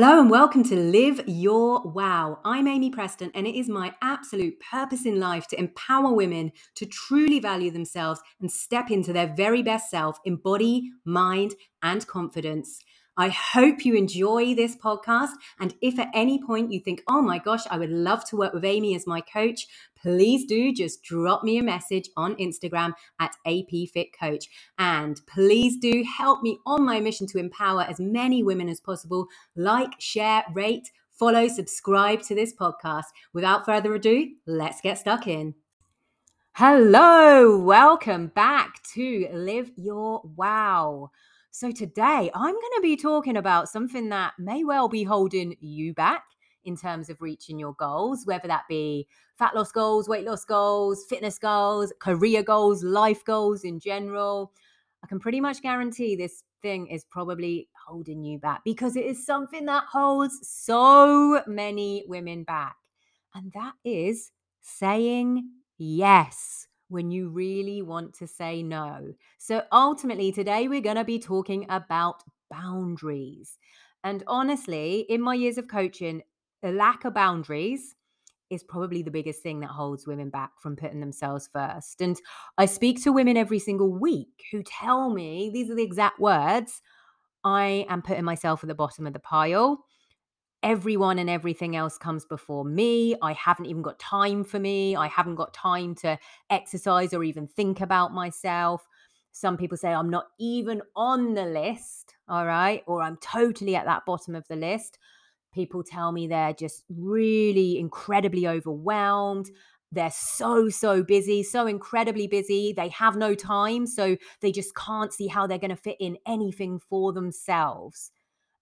Hello and welcome to Live Your Wow. I'm Amy Preston, and it is my absolute purpose in life to empower women to truly value themselves and step into their very best self in body, mind, and confidence. I hope you enjoy this podcast. And if at any point you think, oh my gosh, I would love to work with Amy as my coach, please do just drop me a message on Instagram at APFitCoach. And please do help me on my mission to empower as many women as possible. Like, share, rate, follow, subscribe to this podcast. Without further ado, let's get stuck in. Hello, welcome back to Live Your Wow. So, today I'm going to be talking about something that may well be holding you back in terms of reaching your goals, whether that be fat loss goals, weight loss goals, fitness goals, career goals, life goals in general. I can pretty much guarantee this thing is probably holding you back because it is something that holds so many women back. And that is saying yes when you really want to say no. So, ultimately, today we're going to be talking about boundaries. And honestly, in my years of coaching, the lack of boundaries is probably the biggest thing that holds women back from putting themselves first. And I speak to women every single week who tell me these are the exact words I am putting myself at the bottom of the pile everyone and everything else comes before me. I haven't even got time for me. I haven't got time to exercise or even think about myself. Some people say I'm not even on the list, all right, or I'm totally at that bottom of the list. People tell me they're just really incredibly overwhelmed. They're so, so busy, so incredibly busy. They have no time. So they just can't see how they're going to fit in anything for themselves.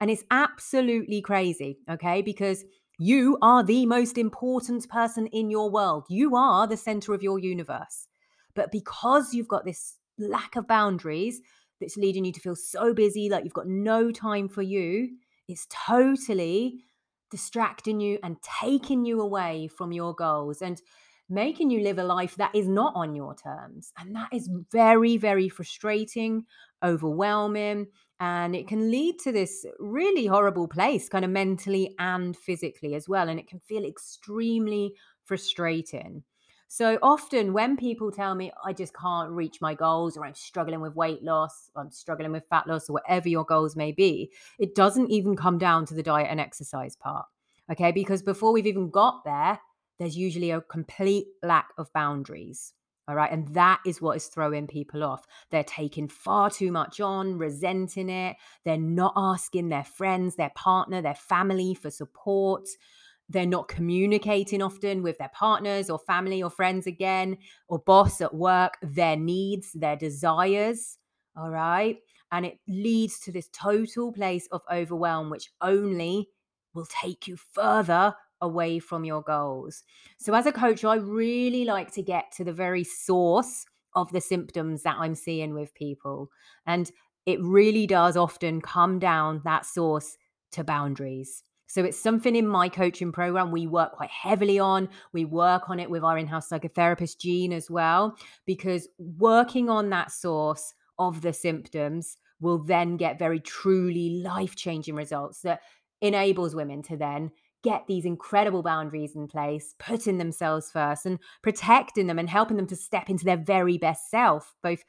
And it's absolutely crazy, okay? Because you are the most important person in your world. You are the center of your universe. But because you've got this lack of boundaries that's leading you to feel so busy, like you've got no time for you, it's totally distracting you and taking you away from your goals and making you live a life that is not on your terms. And that is very, very frustrating, overwhelming and it can lead to this really horrible place kind of mentally and physically as well and it can feel extremely frustrating. So often when people tell me i just can't reach my goals or i'm struggling with weight loss i'm struggling with fat loss or whatever your goals may be it doesn't even come down to the diet and exercise part okay? Because before we've even got there there's usually a complete lack of boundaries all right. And that is what is throwing people off. They're taking far too much on, resenting it. They're not asking their friends, their partner, their family for support. They're not communicating often with their partners or family or friends again, or boss at work, their needs, their desires. All right. And it leads to this total place of overwhelm, which only will take you further away from your goals. So, as a coach, I really like to get to the very source of the symptoms that I'm seeing with people. And it really does often come down that source to boundaries. So it's something in my coaching program we work quite heavily on. We work on it with our in house psychotherapist, Jean, as well, because working on that source of the symptoms will then get very truly life changing results that enables women to then get these incredible boundaries in place, putting themselves first and protecting them and helping them to step into their very best self, both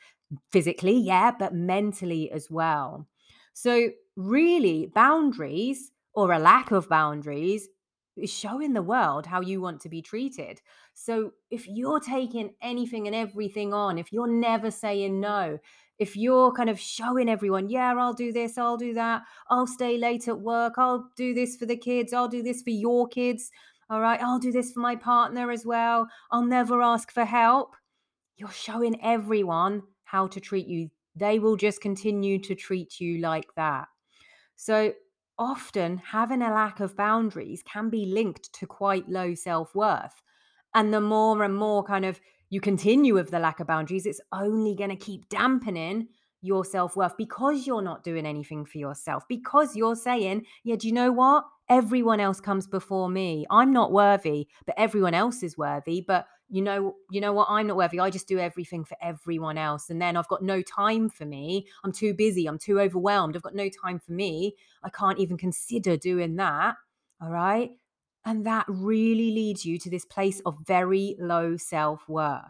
physically, yeah, but mentally as well. So, really, boundaries or a lack of boundaries is showing the world how you want to be treated. So, if you're taking anything and everything on, if you're never saying no, if you're kind of showing everyone, yeah, I'll do this, I'll do that, I'll stay late at work, I'll do this for the kids, I'll do this for your kids, all right, I'll do this for my partner as well, I'll never ask for help. You're showing everyone how to treat you. They will just continue to treat you like that. So, often having a lack of boundaries can be linked to quite low self worth. And the more and more kind of you continue with the lack of boundaries, it's only going to keep dampening your self worth because you're not doing anything for yourself, because you're saying, yeah, do you know what? Everyone else comes before me. I'm not worthy, but everyone else is worthy. But you know you know what? I'm not worthy. I just do everything for everyone else and then i've got no time for me. I'm too busy. I'm too overwhelmed. I've got no time for me. I can't even consider doing that. All right and that really leads you to this place of very low self-worth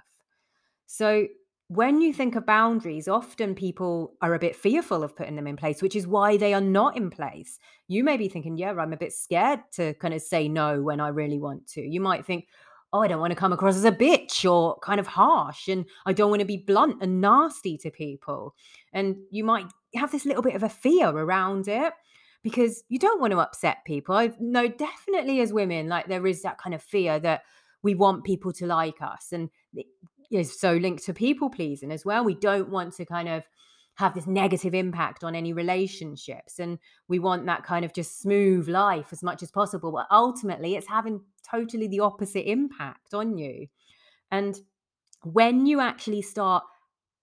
so when you think of boundaries, often people are a bit fearful of putting them in place, which is why they are not in place. You may be thinking, yeah, I'm a bit scared to kind of say no when I really want to. You might think, oh, I don't want to come across as a bitch or kind of harsh, and I don't want to be blunt and nasty to people. And you might have this little bit of a fear around it because you don't want to upset people. I know definitely as women, like there is that kind of fear that we want people to like us. And is so linked to people pleasing as well. We don't want to kind of have this negative impact on any relationships and we want that kind of just smooth life as much as possible but ultimately it's having totally the opposite impact on you and when you actually start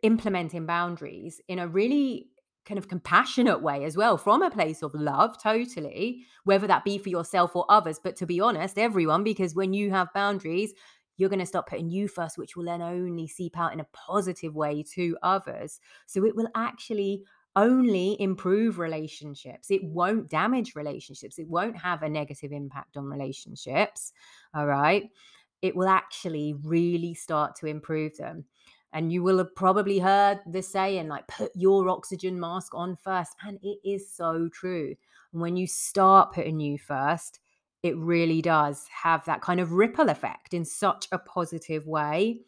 implementing boundaries in a really kind of compassionate way as well from a place of love totally whether that be for yourself or others but to be honest everyone because when you have boundaries you're going to start putting you first, which will then only seep out in a positive way to others. So it will actually only improve relationships. It won't damage relationships. It won't have a negative impact on relationships. All right. It will actually really start to improve them. And you will have probably heard the saying, like, put your oxygen mask on first. And it is so true. And when you start putting you first, it really does have that kind of ripple effect in such a positive way.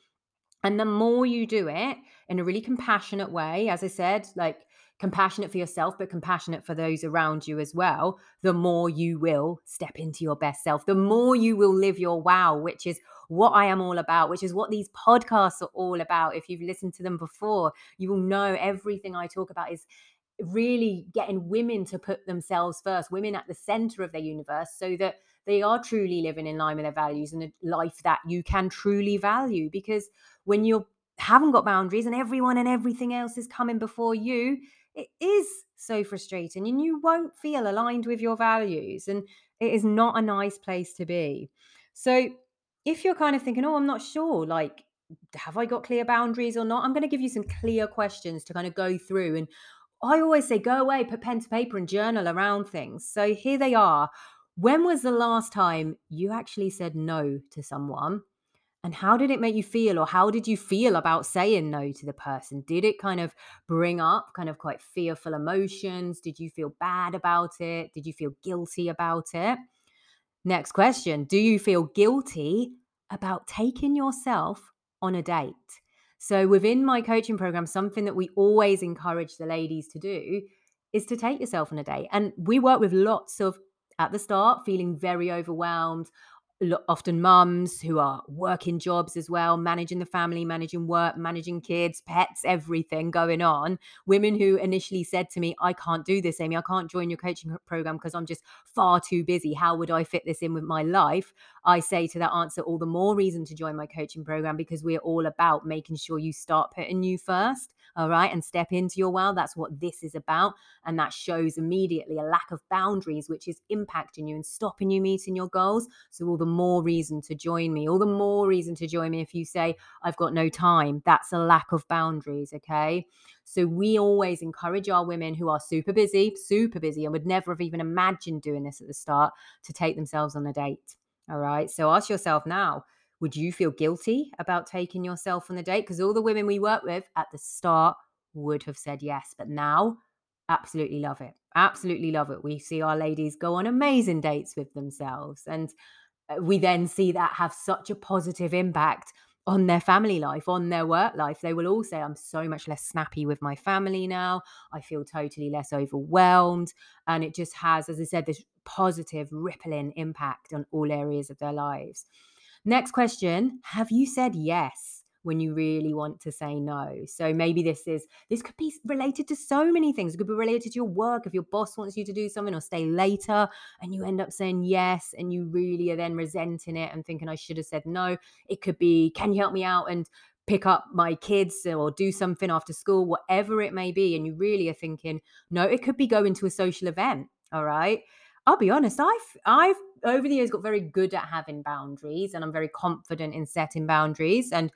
And the more you do it in a really compassionate way, as I said, like compassionate for yourself, but compassionate for those around you as well, the more you will step into your best self, the more you will live your wow, which is what I am all about, which is what these podcasts are all about. If you've listened to them before, you will know everything I talk about is really getting women to put themselves first, women at the center of their universe, so that they are truly living in line with their values and a life that you can truly value. Because when you haven't got boundaries and everyone and everything else is coming before you, it is so frustrating and you won't feel aligned with your values. And it is not a nice place to be. So if you're kind of thinking, oh, I'm not sure, like, have I got clear boundaries or not? I'm going to give you some clear questions to kind of go through and I always say, go away, put pen to paper and journal around things. So here they are. When was the last time you actually said no to someone? And how did it make you feel, or how did you feel about saying no to the person? Did it kind of bring up kind of quite fearful emotions? Did you feel bad about it? Did you feel guilty about it? Next question Do you feel guilty about taking yourself on a date? So within my coaching program, something that we always encourage the ladies to do is to take yourself on a date. And we work with lots of at the start feeling very overwhelmed often mums who are working jobs as well, managing the family, managing work, managing kids, pets, everything going on. Women who initially said to me, I can't do this, Amy. I can't join your coaching program because I'm just far too busy. How would I fit this in with my life? I say to that answer, all the more reason to join my coaching program because we're all about making sure you start putting you first all right, and step into your well. That's what this is about. And that shows immediately a lack of boundaries, which is impacting you and stopping you meeting your goals. So, all the more reason to join me, all the more reason to join me if you say, I've got no time. That's a lack of boundaries, okay? So, we always encourage our women who are super busy, super busy, and would never have even imagined doing this at the start to take themselves on a date. All right. So, ask yourself now would you feel guilty about taking yourself on the date? Because all the women we work with at the start would have said yes, but now absolutely love it. Absolutely love it. We see our ladies go on amazing dates with themselves. And Uh, we then see that have such a positive impact on their family life, on their work life. They will all say, I'm so much less snappy with my family now. I feel totally less overwhelmed. And it just has, as I said, this positive rippling impact on all areas of their lives. Next question Have you said yes? When you really want to say no. So maybe this is this could be related to so many things. It could be related to your work if your boss wants you to do something or stay later and you end up saying yes and you really are then resenting it and thinking I should have said no. It could be can you help me out and pick up my kids or do something after school, whatever it may be and you really are thinking no, it could be going to a social event, all right? I'll be honest, I've I've over the years got very good at having boundaries and I'm very confident in setting boundaries and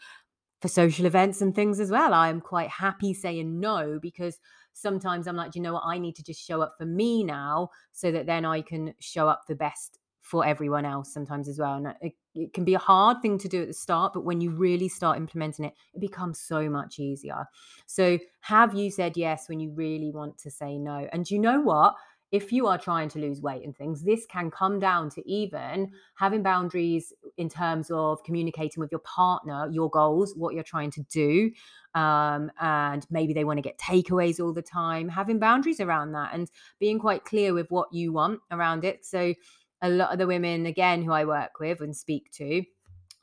for social events and things as well. I'm quite happy saying no because sometimes I'm like, you know what, I need to just show up for me now so that then I can show up the best for everyone else sometimes as well. And it, it can be a hard thing to do at the start, but when you really start implementing it, it becomes so much easier. So, have you said yes when you really want to say no? And you know what? If you are trying to lose weight and things, this can come down to even having boundaries in terms of communicating with your partner, your goals, what you're trying to do. Um, and maybe they want to get takeaways all the time, having boundaries around that and being quite clear with what you want around it. So, a lot of the women, again, who I work with and speak to,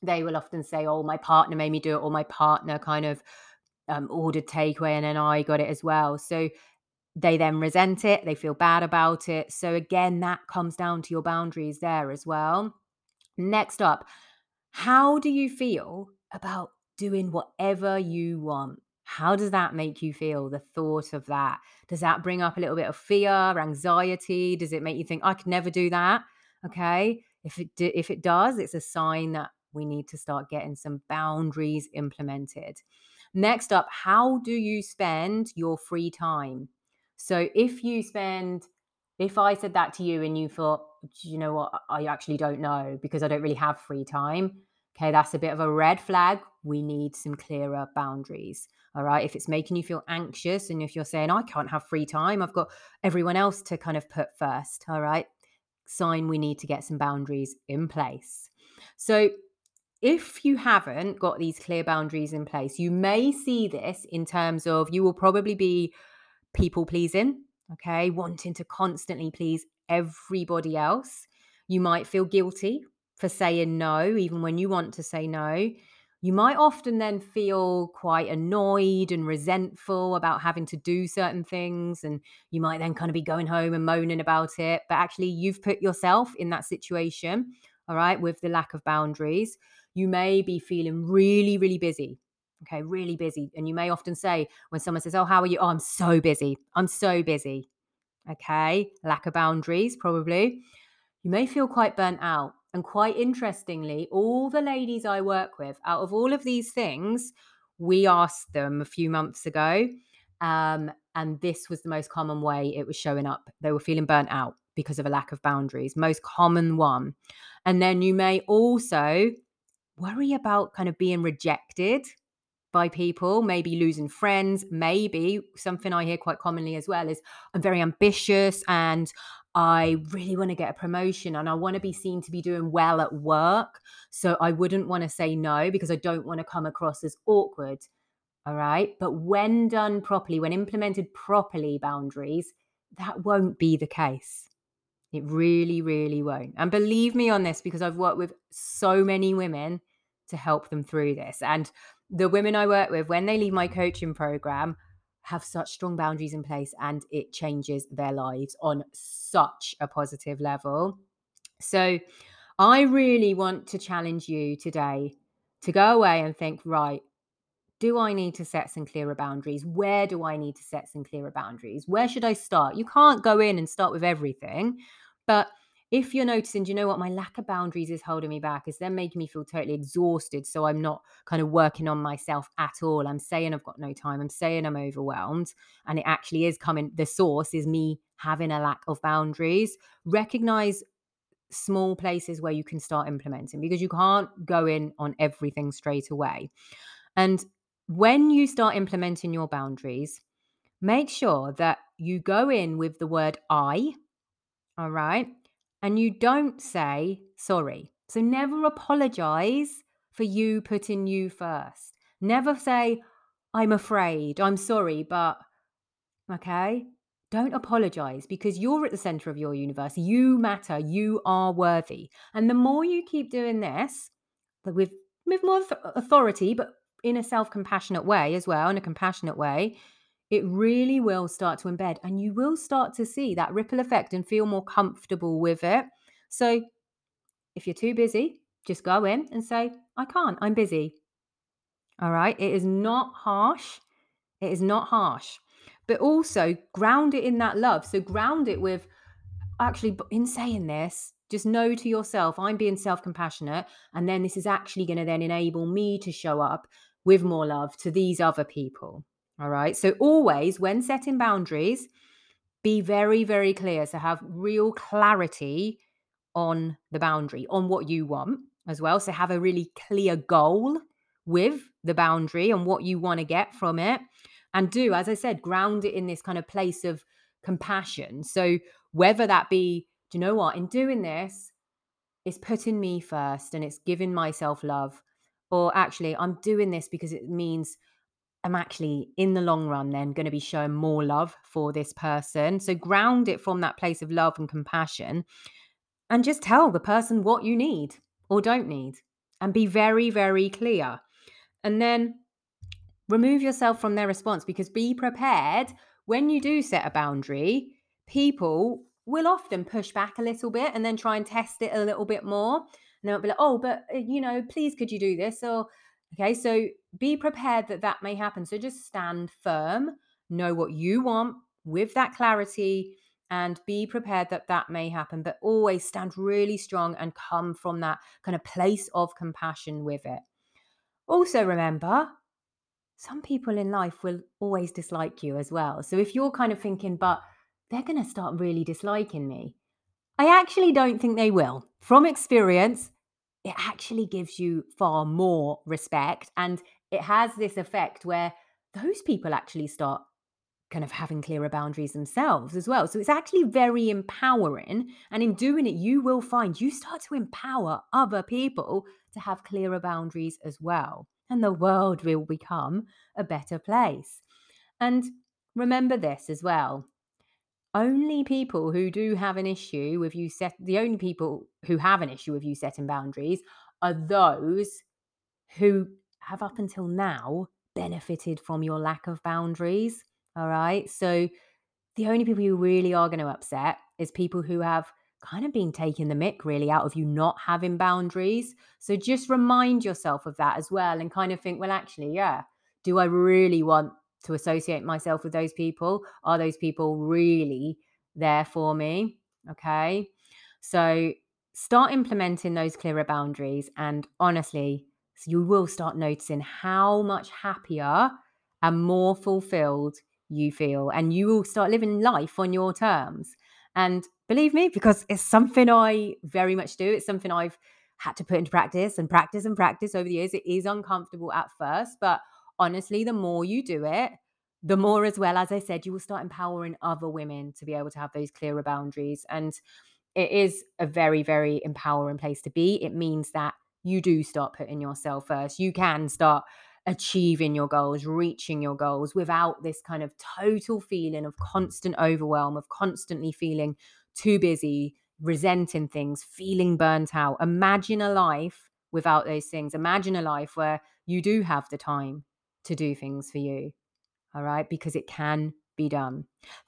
they will often say, Oh, my partner made me do it, or my partner kind of um, ordered takeaway and then I got it as well. So they then resent it, they feel bad about it. So, again, that comes down to your boundaries there as well. Next up, how do you feel about doing whatever you want? How does that make you feel? The thought of that. Does that bring up a little bit of fear, anxiety? Does it make you think I could never do that? Okay. If it do, if it does, it's a sign that we need to start getting some boundaries implemented. Next up, how do you spend your free time? So if you spend, if I said that to you and you thought, you know what, I actually don't know because I don't really have free time. Okay, that's a bit of a red flag. We need some clearer boundaries. All right. If it's making you feel anxious and if you're saying, I can't have free time, I've got everyone else to kind of put first. All right. Sign we need to get some boundaries in place. So if you haven't got these clear boundaries in place, you may see this in terms of you will probably be people pleasing, okay, wanting to constantly please everybody else. You might feel guilty for saying no, even when you want to say no. You might often then feel quite annoyed and resentful about having to do certain things. And you might then kind of be going home and moaning about it. But actually, you've put yourself in that situation, all right, with the lack of boundaries. You may be feeling really, really busy Okay, really busy. And you may often say when someone says, Oh, how are you? Oh, I'm so busy. I'm so busy. Okay, lack of boundaries, probably. You may feel quite burnt out. And quite interestingly, all the ladies I work with, out of all of these things, we asked them a few months ago. Um, and this was the most common way it was showing up. They were feeling burnt out because of a lack of boundaries, most common one. And then you may also worry about kind of being rejected by people, maybe losing friends, maybe something I hear quite commonly as well is I'm very ambitious and I really want to get a promotion and I want to be seen to be doing well at work. So I wouldn't want to say no because I don't want to come across as awkward. All right. But when done properly, when implemented properly, boundaries, that won't be the case. It really, really won't. And believe me on this because I've worked with so many women to help them through this. And the women I work with, when they leave my coaching program, have such strong boundaries in place and it changes their lives on such a positive level. So, I really want to challenge you today to go away and think, right, do I need to set some clearer boundaries? Where do I need to set some clearer boundaries? Where should I start? You can't go in and start with everything, but if you're noticing, do you know what? My lack of boundaries is holding me back. It's then making me feel totally exhausted. So I'm not kind of working on myself at all. I'm saying I've got no time. I'm saying I'm overwhelmed. And it actually is coming, the source is me having a lack of boundaries. Recognize small places where you can start implementing because you can't go in on everything straight away. And when you start implementing your boundaries, make sure that you go in with the word I. All right and you don't say sorry. So never apologize for you putting you first. Never say, I'm afraid, I'm sorry, but okay. Don't apologize because you're at the center of your universe. You matter. You are worthy. And the more you keep doing this, with, with more authority, but in a self compassionate way as well, in a compassionate way, it really will start to embed and you will start to see that ripple effect and feel more comfortable with it. So if you're too busy, just go in and say, I can't, I'm busy. All right. It is not harsh. It is not harsh, but also ground it in that love. So ground it with, actually, in saying this, just know to yourself, I'm being self compassionate. And then this is actually going to then enable me to show up with more love to these other people. All right. So, always when setting boundaries, be very, very clear. So, have real clarity on the boundary, on what you want as well. So, have a really clear goal with the boundary and what you want to get from it. And do, as I said, ground it in this kind of place of compassion. So, whether that be, do you know what, in doing this, it's putting me first and it's giving myself love. Or actually, I'm doing this because it means I'm actually in the long run then going to be showing more love for this person. So ground it from that place of love and compassion and just tell the person what you need or don't need and be very, very clear. And then remove yourself from their response because be prepared when you do set a boundary, people will often push back a little bit and then try and test it a little bit more. And they'll be like, oh, but, uh, you know, please could you do this? Or, okay, so be prepared that that may happen. So just stand firm, know what you want with that clarity and be prepared that that may happen but always stand really strong and come from that kind of place of compassion with it. Also remember some people in life will always dislike you as well. So if you're kind of thinking but they're going to start really disliking me i actually don't think they will. From experience it actually gives you far more respect and it has this effect where those people actually start kind of having clearer boundaries themselves as well. So it's actually very empowering. And in doing it, you will find you start to empower other people to have clearer boundaries as well. And the world will become a better place. And remember this as well. Only people who do have an issue with you set, the only people who have an issue with you setting boundaries are those who have up until now benefited from your lack of boundaries. All right. So the only people you really are going to upset is people who have kind of been taking the mick really out of you not having boundaries. So just remind yourself of that as well and kind of think, well, actually, yeah, do I really want to associate myself with those people? Are those people really there for me? Okay. So start implementing those clearer boundaries. And honestly, you will start noticing how much happier and more fulfilled you feel and you will start living life on your terms. And believe me because it's something i very much do it's something i've had to put into practice and practice and practice over the years. It is uncomfortable at first but honestly the more you do it the more as well as i said you will start empowering other women to be able to have those clearer boundaries. And it is a very very empowering place to be. It means that you do start putting yourself first you can start achieving your goals, reaching your goals without this kind of total feeling of constant overwhelm, of constantly feeling too busy, resenting things, feeling burnt out. Imagine a life without those things. Imagine a life where you do have the time to do things for you. All right, because it can be done.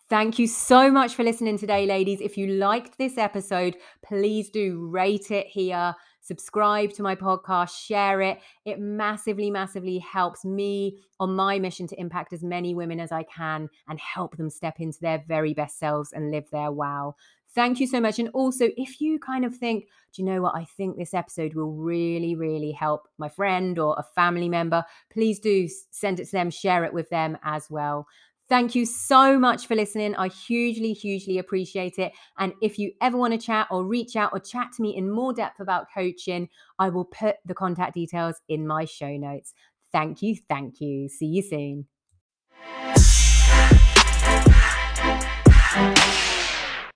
Thank you so much for listening today, ladies. If you liked this episode, please do rate it here subscribe to my podcast, share it. It massively, massively helps me on my mission to impact as many women as I can and help them step into their very best selves and live their wow. Thank you so much. And also, if you kind of think, do you know what? I think this episode will really, really help my friend or a family member, please do send it to them, share it with them as well. Thank you so much for listening. I hugely, hugely appreciate it. And if you ever want to chat or reach out or chat to me in more depth about coaching, I will put the contact details in my show notes. Thank you. Thank you. See you soon.